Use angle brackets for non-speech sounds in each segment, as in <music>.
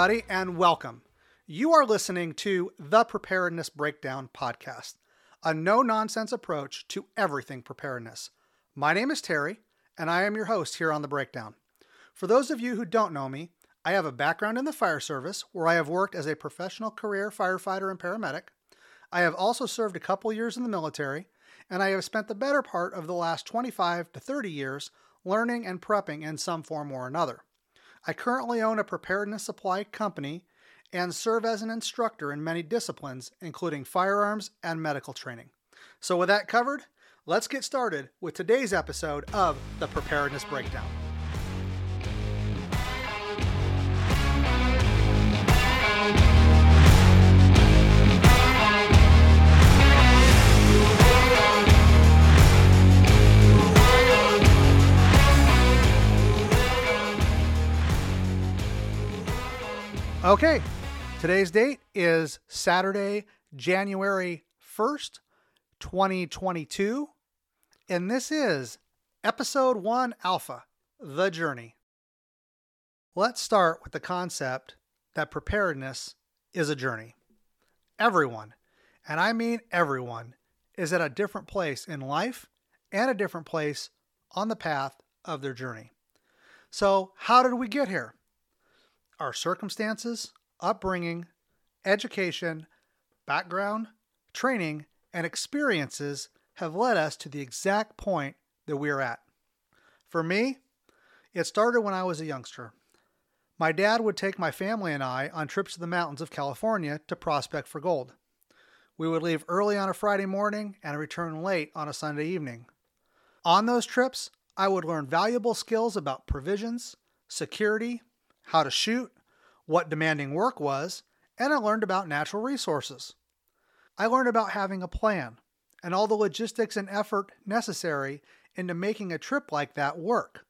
everybody, and welcome. You are listening to the Preparedness Breakdown Podcast, a no nonsense approach to everything preparedness. My name is Terry, and I am your host here on The Breakdown. For those of you who don't know me, I have a background in the fire service where I have worked as a professional career firefighter and paramedic. I have also served a couple years in the military, and I have spent the better part of the last 25 to 30 years learning and prepping in some form or another. I currently own a preparedness supply company and serve as an instructor in many disciplines, including firearms and medical training. So, with that covered, let's get started with today's episode of the Preparedness Breakdown. Okay, today's date is Saturday, January 1st, 2022, and this is episode 1 Alpha The Journey. Let's start with the concept that preparedness is a journey. Everyone, and I mean everyone, is at a different place in life and a different place on the path of their journey. So, how did we get here? Our circumstances, upbringing, education, background, training, and experiences have led us to the exact point that we are at. For me, it started when I was a youngster. My dad would take my family and I on trips to the mountains of California to prospect for gold. We would leave early on a Friday morning and return late on a Sunday evening. On those trips, I would learn valuable skills about provisions, security, how to shoot, what demanding work was, and I learned about natural resources. I learned about having a plan and all the logistics and effort necessary into making a trip like that work.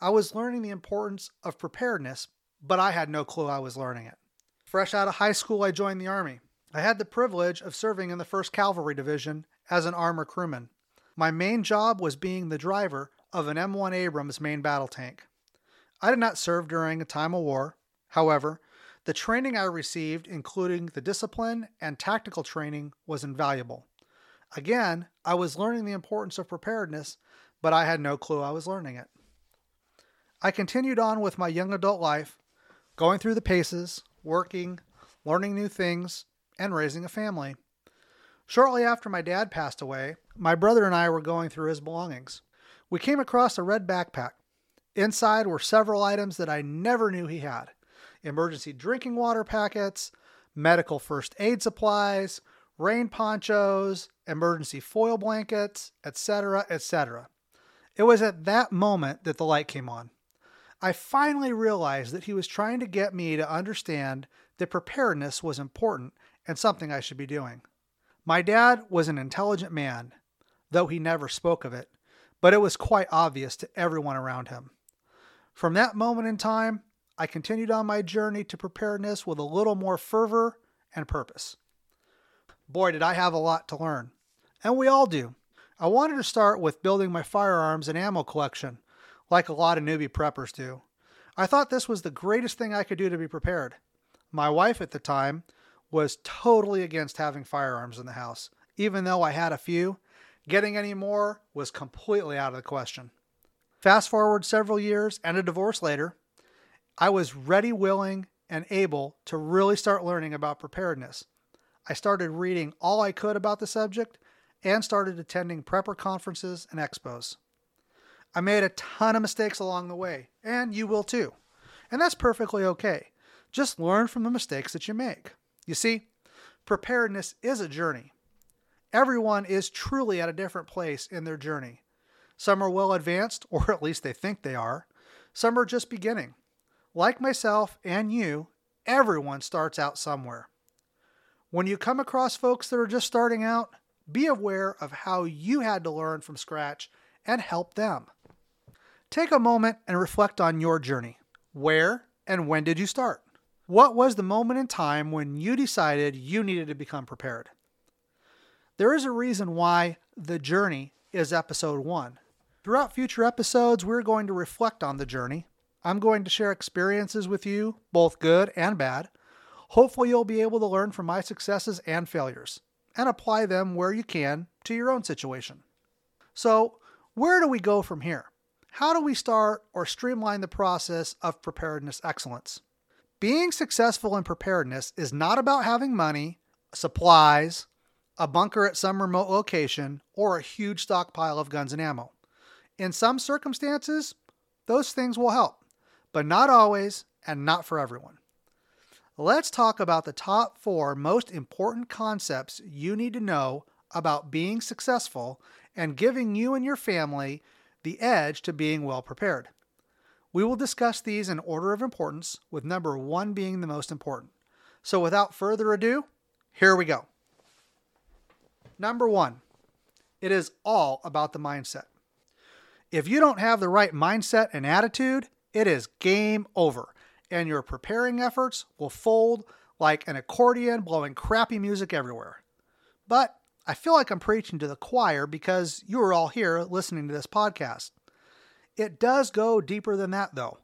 I was learning the importance of preparedness, but I had no clue I was learning it. Fresh out of high school, I joined the Army. I had the privilege of serving in the 1st Cavalry Division as an armor crewman. My main job was being the driver of an M1 Abrams main battle tank. I did not serve during a time of war. However, the training I received, including the discipline and tactical training, was invaluable. Again, I was learning the importance of preparedness, but I had no clue I was learning it. I continued on with my young adult life, going through the paces, working, learning new things, and raising a family. Shortly after my dad passed away, my brother and I were going through his belongings. We came across a red backpack. Inside were several items that I never knew he had emergency drinking water packets, medical first aid supplies, rain ponchos, emergency foil blankets, etc., etc. It was at that moment that the light came on. I finally realized that he was trying to get me to understand that preparedness was important and something I should be doing. My dad was an intelligent man, though he never spoke of it, but it was quite obvious to everyone around him. From that moment in time, I continued on my journey to preparedness with a little more fervor and purpose. Boy, did I have a lot to learn. And we all do. I wanted to start with building my firearms and ammo collection, like a lot of newbie preppers do. I thought this was the greatest thing I could do to be prepared. My wife at the time was totally against having firearms in the house. Even though I had a few, getting any more was completely out of the question. Fast forward several years and a divorce later, I was ready, willing, and able to really start learning about preparedness. I started reading all I could about the subject and started attending prepper conferences and expos. I made a ton of mistakes along the way, and you will too. And that's perfectly okay. Just learn from the mistakes that you make. You see, preparedness is a journey. Everyone is truly at a different place in their journey. Some are well advanced, or at least they think they are. Some are just beginning. Like myself and you, everyone starts out somewhere. When you come across folks that are just starting out, be aware of how you had to learn from scratch and help them. Take a moment and reflect on your journey. Where and when did you start? What was the moment in time when you decided you needed to become prepared? There is a reason why the journey is episode one. Throughout future episodes, we're going to reflect on the journey, I'm going to share experiences with you, both good and bad. Hopefully, you'll be able to learn from my successes and failures and apply them where you can to your own situation. So, where do we go from here? How do we start or streamline the process of preparedness excellence? Being successful in preparedness is not about having money, supplies, a bunker at some remote location, or a huge stockpile of guns and ammo. In some circumstances, those things will help, but not always and not for everyone. Let's talk about the top four most important concepts you need to know about being successful and giving you and your family the edge to being well prepared. We will discuss these in order of importance, with number one being the most important. So, without further ado, here we go. Number one, it is all about the mindset. If you don't have the right mindset and attitude, it is game over, and your preparing efforts will fold like an accordion blowing crappy music everywhere. But I feel like I'm preaching to the choir because you are all here listening to this podcast. It does go deeper than that, though.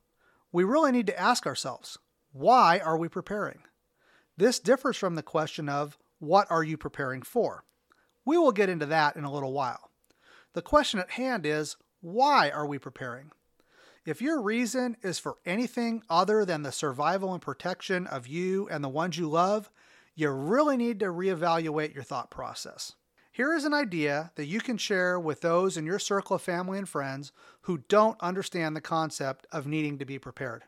We really need to ask ourselves why are we preparing? This differs from the question of what are you preparing for? We will get into that in a little while. The question at hand is why are we preparing? If your reason is for anything other than the survival and protection of you and the ones you love, you really need to reevaluate your thought process. Here is an idea that you can share with those in your circle of family and friends who don't understand the concept of needing to be prepared.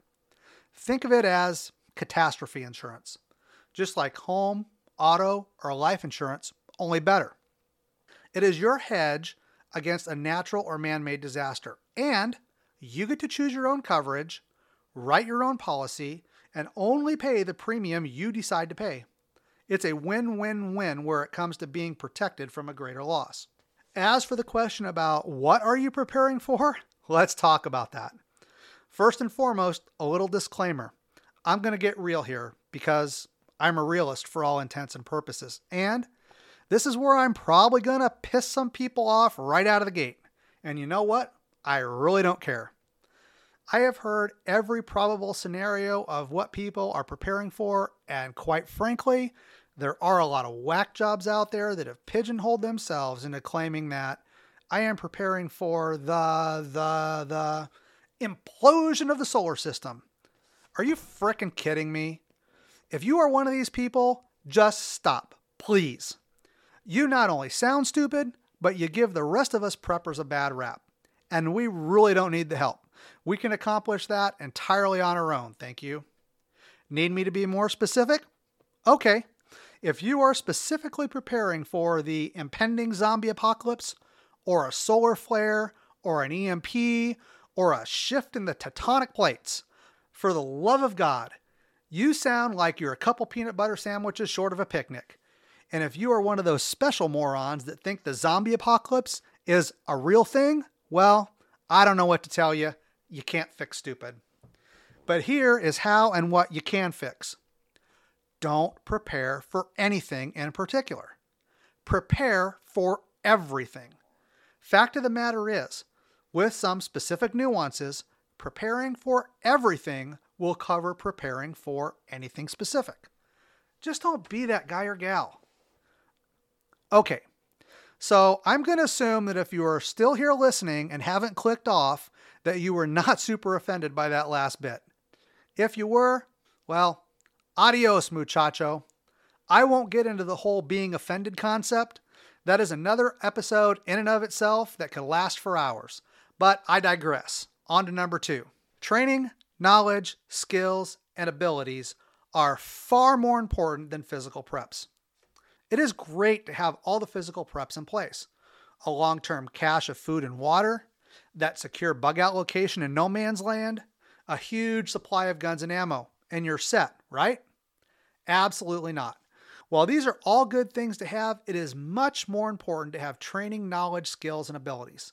Think of it as catastrophe insurance, just like home, auto, or life insurance, only better. It is your hedge against a natural or man made disaster, and you get to choose your own coverage, write your own policy, and only pay the premium you decide to pay. It's a win win win where it comes to being protected from a greater loss. As for the question about what are you preparing for, <laughs> let's talk about that. First and foremost, a little disclaimer. I'm going to get real here because I'm a realist for all intents and purposes. And this is where I'm probably going to piss some people off right out of the gate. And you know what? I really don't care. I have heard every probable scenario of what people are preparing for, and quite frankly, there are a lot of whack jobs out there that have pigeonholed themselves into claiming that I am preparing for the the the implosion of the solar system. Are you fricking kidding me? If you are one of these people, just stop, please. You not only sound stupid, but you give the rest of us preppers a bad rap. And we really don't need the help. We can accomplish that entirely on our own, thank you. Need me to be more specific? Okay, if you are specifically preparing for the impending zombie apocalypse, or a solar flare, or an EMP, or a shift in the tectonic plates, for the love of God, you sound like you're a couple peanut butter sandwiches short of a picnic. And if you are one of those special morons that think the zombie apocalypse is a real thing, well, I don't know what to tell you. You can't fix stupid. But here is how and what you can fix don't prepare for anything in particular. Prepare for everything. Fact of the matter is, with some specific nuances, preparing for everything will cover preparing for anything specific. Just don't be that guy or gal. Okay, so I'm going to assume that if you are still here listening and haven't clicked off, that you were <laughs> not super offended by that last bit. If you were, well, Adios, muchacho. I won't get into the whole being offended concept. That is another episode in and of itself that could last for hours. But I digress. On to number two. Training, knowledge, skills, and abilities are far more important than physical preps. It is great to have all the physical preps in place a long term cache of food and water, that secure bug out location in no man's land, a huge supply of guns and ammo, and you're set, right? Absolutely not. While these are all good things to have, it is much more important to have training, knowledge, skills, and abilities.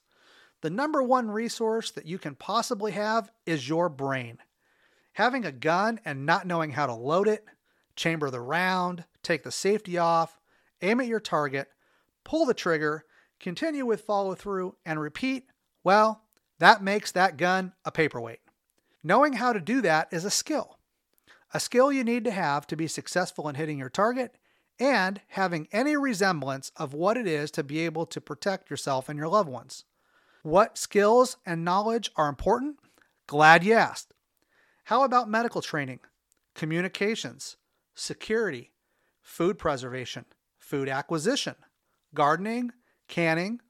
The number one resource that you can possibly have is your brain. Having a gun and not knowing how to load it, chamber the round, take the safety off, aim at your target, pull the trigger, continue with follow through, and repeat, well, that makes that gun a paperweight. Knowing how to do that is a skill, a skill you need to have to be successful in hitting your target and having any resemblance of what it is to be able to protect yourself and your loved ones. What skills and knowledge are important? Glad you asked. How about medical training, communications, security, food preservation, food acquisition, gardening, canning,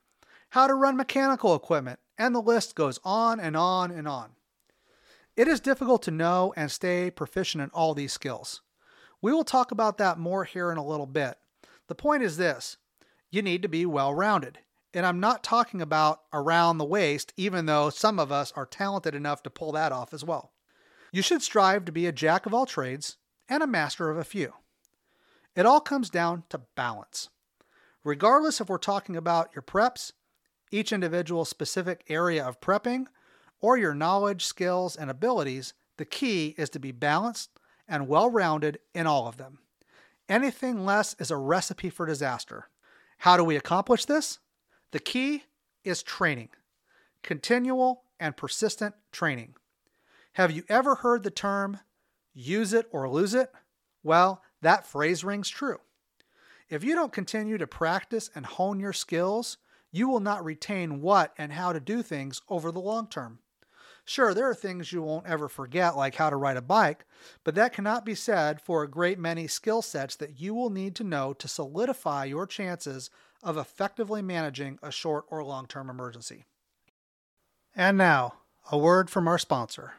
how to run mechanical equipment, and the list goes on and on and on. It is difficult to know and stay proficient in all these skills. We will talk about that more here in a little bit. The point is this you need to be well rounded. And I'm not talking about around the waist, even though some of us are talented enough to pull that off as well. You should strive to be a jack of all trades and a master of a few. It all comes down to balance. Regardless if we're talking about your preps, each individual specific area of prepping, or your knowledge, skills, and abilities, the key is to be balanced and well rounded in all of them. Anything less is a recipe for disaster. How do we accomplish this? The key is training, continual and persistent training. Have you ever heard the term use it or lose it? Well, that phrase rings true. If you don't continue to practice and hone your skills, you will not retain what and how to do things over the long term. Sure, there are things you won't ever forget, like how to ride a bike, but that cannot be said for a great many skill sets that you will need to know to solidify your chances of effectively managing a short or long term emergency. And now, a word from our sponsor.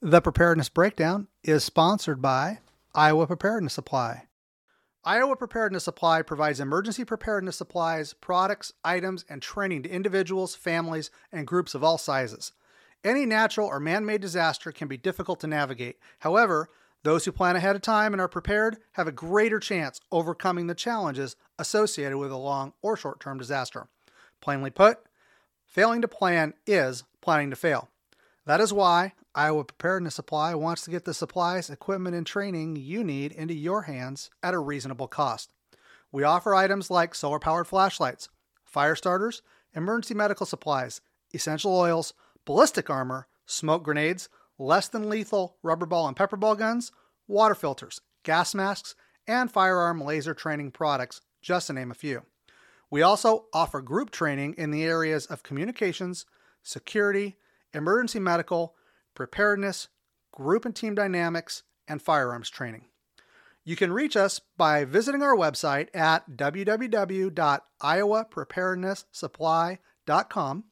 The Preparedness Breakdown is sponsored by Iowa Preparedness Supply. Iowa Preparedness Supply provides emergency preparedness supplies, products, items, and training to individuals, families, and groups of all sizes. Any natural or man made disaster can be difficult to navigate. However, those who plan ahead of time and are prepared have a greater chance overcoming the challenges associated with a long or short term disaster. Plainly put, failing to plan is planning to fail. That is why Iowa Preparedness Supply wants to get the supplies, equipment, and training you need into your hands at a reasonable cost. We offer items like solar powered flashlights, fire starters, emergency medical supplies, essential oils, ballistic armor, smoke grenades, less than lethal rubber ball and pepper ball guns, water filters, gas masks, and firearm laser training products, just to name a few. We also offer group training in the areas of communications, security, emergency medical, preparedness, group and team dynamics, and firearms training. You can reach us by visiting our website at www.iowapreparednesssupply.com,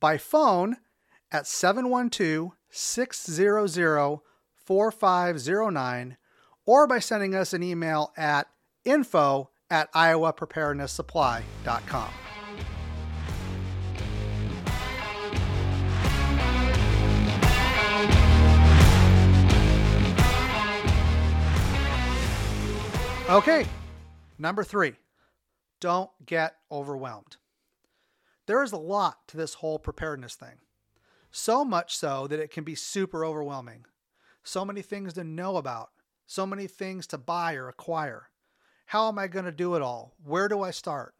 by phone at 712 600 4509 or by sending us an email at info at iowapreparednesssupply.com. Okay, number three, don't get overwhelmed. There is a lot to this whole preparedness thing. So much so that it can be super overwhelming. So many things to know about, so many things to buy or acquire. How am I going to do it all? Where do I start?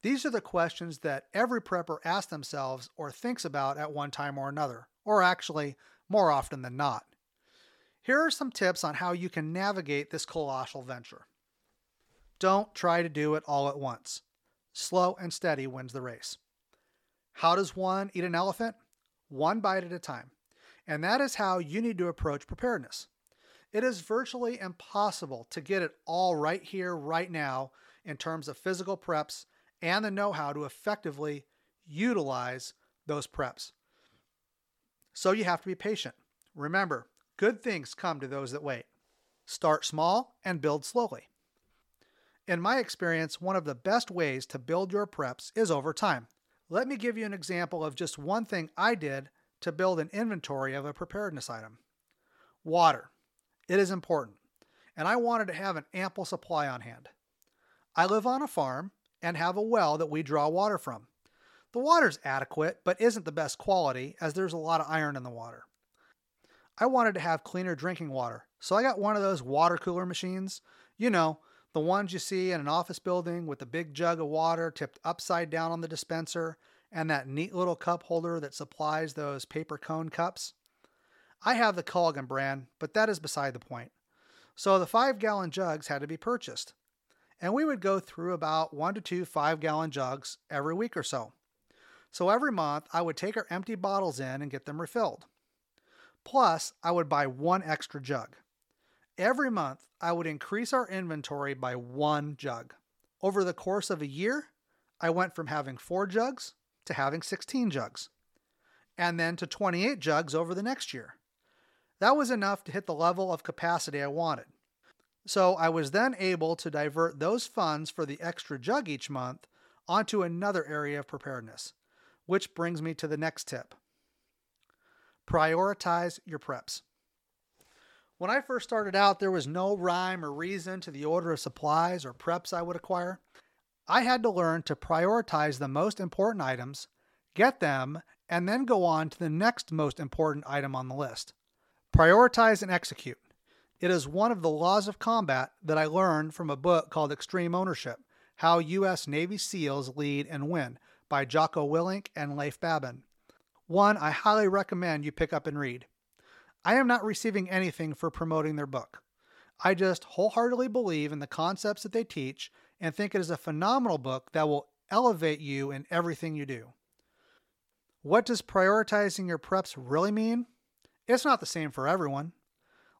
These are the questions that every prepper asks themselves or thinks about at one time or another, or actually more often than not. Here are some tips on how you can navigate this colossal venture. Don't try to do it all at once. Slow and steady wins the race. How does one eat an elephant? one bite at a time. And that is how you need to approach preparedness. It is virtually impossible to get it all right here, right now, in terms of physical preps and the know how to effectively utilize those preps. So you have to be patient. Remember, good things come to those that wait. Start small and build slowly. In my experience, one of the best ways to build your preps is over time. Let me give you an example of just one thing I did to build an inventory of a preparedness item. Water. It is important, and I wanted to have an ample supply on hand. I live on a farm and have a well that we draw water from. The water's adequate, but isn't the best quality as there's a lot of iron in the water. I wanted to have cleaner drinking water, so I got one of those water cooler machines. You know, the ones you see in an office building with a big jug of water tipped upside down on the dispenser and that neat little cup holder that supplies those paper cone cups. I have the Culligan brand, but that is beside the point. So the five gallon jugs had to be purchased. And we would go through about one to two five gallon jugs every week or so. So every month, I would take our empty bottles in and get them refilled. Plus, I would buy one extra jug. Every month, I would increase our inventory by one jug. Over the course of a year, I went from having four jugs to having 16 jugs, and then to 28 jugs over the next year. That was enough to hit the level of capacity I wanted. So I was then able to divert those funds for the extra jug each month onto another area of preparedness, which brings me to the next tip prioritize your preps. When I first started out, there was no rhyme or reason to the order of supplies or preps I would acquire. I had to learn to prioritize the most important items, get them, and then go on to the next most important item on the list. Prioritize and execute. It is one of the laws of combat that I learned from a book called Extreme Ownership How U.S. Navy SEALs Lead and Win by Jocko Willink and Leif Babin. One I highly recommend you pick up and read. I am not receiving anything for promoting their book. I just wholeheartedly believe in the concepts that they teach and think it is a phenomenal book that will elevate you in everything you do. What does prioritizing your preps really mean? It's not the same for everyone.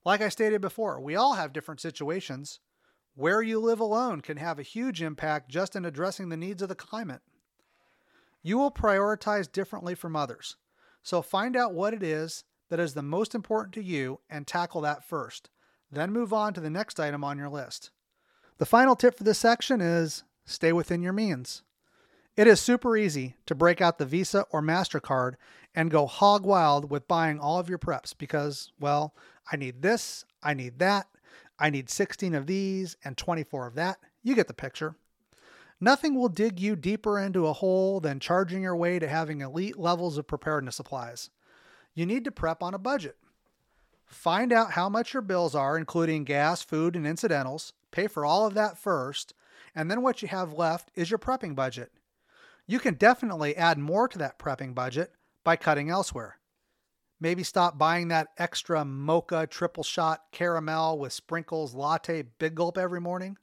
Like I stated before, we all have different situations. Where you live alone can have a huge impact just in addressing the needs of the climate. You will prioritize differently from others. So find out what it is that is the most important to you and tackle that first. Then move on to the next item on your list. The final tip for this section is stay within your means. It is super easy to break out the Visa or MasterCard and go hog wild with buying all of your preps because, well, I need this, I need that, I need 16 of these and 24 of that. You get the picture. Nothing will dig you deeper into a hole than charging your way to having elite levels of preparedness supplies. You need to prep on a budget. Find out how much your bills are, including gas, food, and incidentals. Pay for all of that first, and then what you have left is your prepping budget. You can definitely add more to that prepping budget by cutting elsewhere. Maybe stop buying that extra mocha triple shot caramel with sprinkles latte big gulp every morning.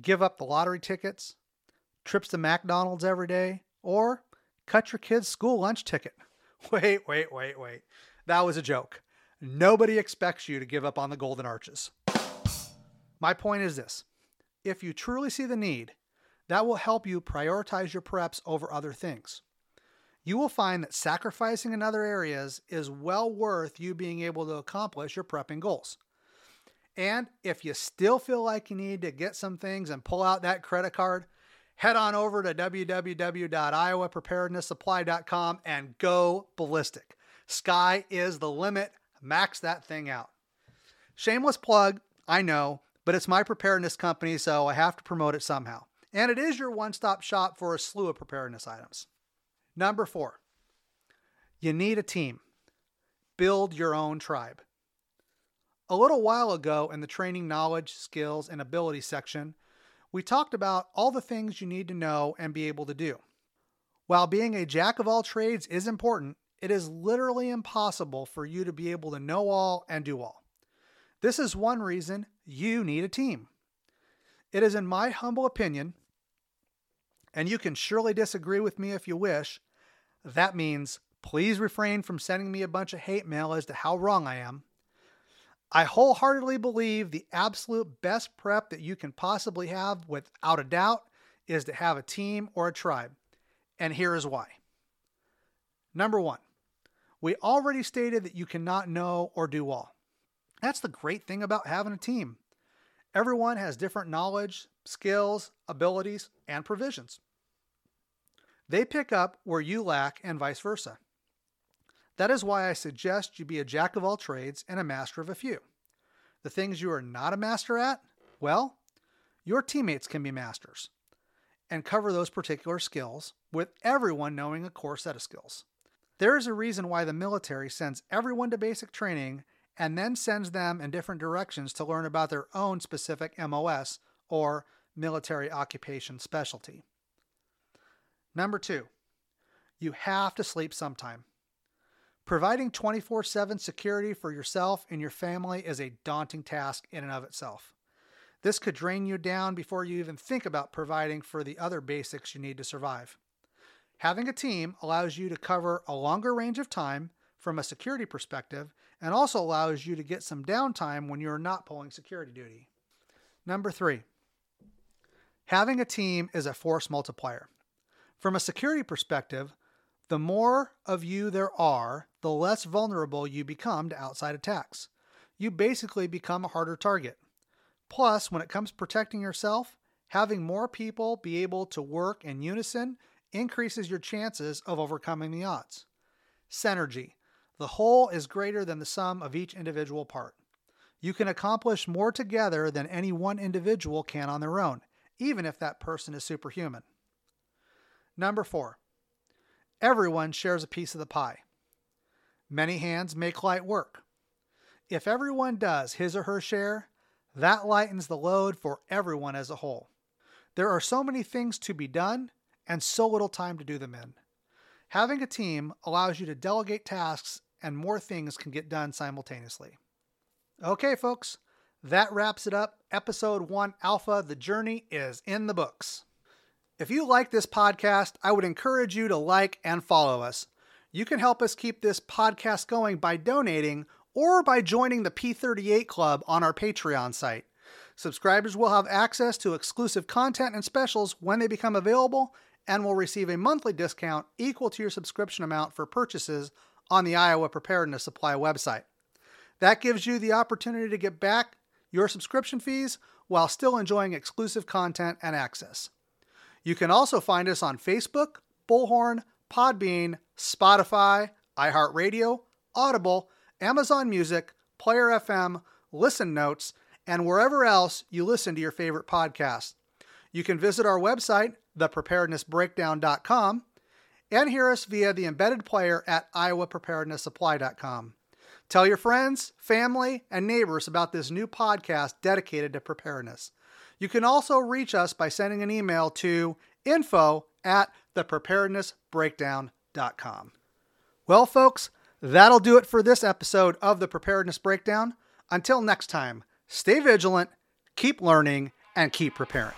Give up the lottery tickets, trips to McDonald's every day, or cut your kid's school lunch ticket. <laughs> Wait, wait, wait, wait. That was a joke. Nobody expects you to give up on the golden arches. My point is this if you truly see the need, that will help you prioritize your preps over other things you will find that sacrificing in other areas is well worth you being able to accomplish your prepping goals. And if you still feel like you need to get some things and pull out that credit card, head on over to www.iowapreparednesssupply.com and go ballistic. Sky is the limit. Max that thing out. Shameless plug, I know, but it's my preparedness company, so I have to promote it somehow. And it is your one stop shop for a slew of preparedness items. Number four, you need a team. Build your own tribe. A little while ago in the training knowledge, skills, and ability section, we talked about all the things you need to know and be able to do. While being a jack of all trades is important, it is literally impossible for you to be able to know all and do all. This is one reason you need a team. It is, in my humble opinion, and you can surely disagree with me if you wish, that means please refrain from sending me a bunch of hate mail as to how wrong I am. I wholeheartedly believe the absolute best prep that you can possibly have, without a doubt, is to have a team or a tribe. And here is why. Number one, we already stated that you cannot know or do all. That's the great thing about having a team. Everyone has different knowledge, skills, abilities, and provisions. They pick up where you lack, and vice versa. That is why I suggest you be a jack of all trades and a master of a few. The things you are not a master at, well, your teammates can be masters and cover those particular skills with everyone knowing a core set of skills. There is a reason why the military sends everyone to basic training and then sends them in different directions to learn about their own specific MOS or military occupation specialty. Number two, you have to sleep sometime. Providing 24 7 security for yourself and your family is a daunting task in and of itself. This could drain you down before you even think about providing for the other basics you need to survive. Having a team allows you to cover a longer range of time from a security perspective and also allows you to get some downtime when you're not pulling security duty. Number three, having a team is a force multiplier. From a security perspective, the more of you there are, the less vulnerable you become to outside attacks. You basically become a harder target. Plus, when it comes to protecting yourself, having more people be able to work in unison increases your chances of overcoming the odds. Synergy. The whole is greater than the sum of each individual part. You can accomplish more together than any one individual can on their own, even if that person is superhuman. Number four, everyone shares a piece of the pie. Many hands make light work. If everyone does his or her share, that lightens the load for everyone as a whole. There are so many things to be done and so little time to do them in. Having a team allows you to delegate tasks and more things can get done simultaneously. Okay, folks, that wraps it up. Episode 1 Alpha The Journey is in the books. If you like this podcast, I would encourage you to like and follow us. You can help us keep this podcast going by donating or by joining the P38 Club on our Patreon site. Subscribers will have access to exclusive content and specials when they become available and will receive a monthly discount equal to your subscription amount for purchases on the Iowa Preparedness Supply website. That gives you the opportunity to get back your subscription fees while still enjoying exclusive content and access. You can also find us on Facebook, Bullhorn, Podbean, Spotify, iHeartRadio, Audible, Amazon Music, Player FM, Listen Notes, and wherever else you listen to your favorite podcasts. You can visit our website, thepreparednessbreakdown.com, and hear us via the embedded player at iowapreparednesssupply.com. Tell your friends, family, and neighbors about this new podcast dedicated to preparedness. You can also reach us by sending an email to info at thepreparednessbreakdown.com. Well, folks, that'll do it for this episode of the Preparedness Breakdown. Until next time, stay vigilant, keep learning, and keep preparing.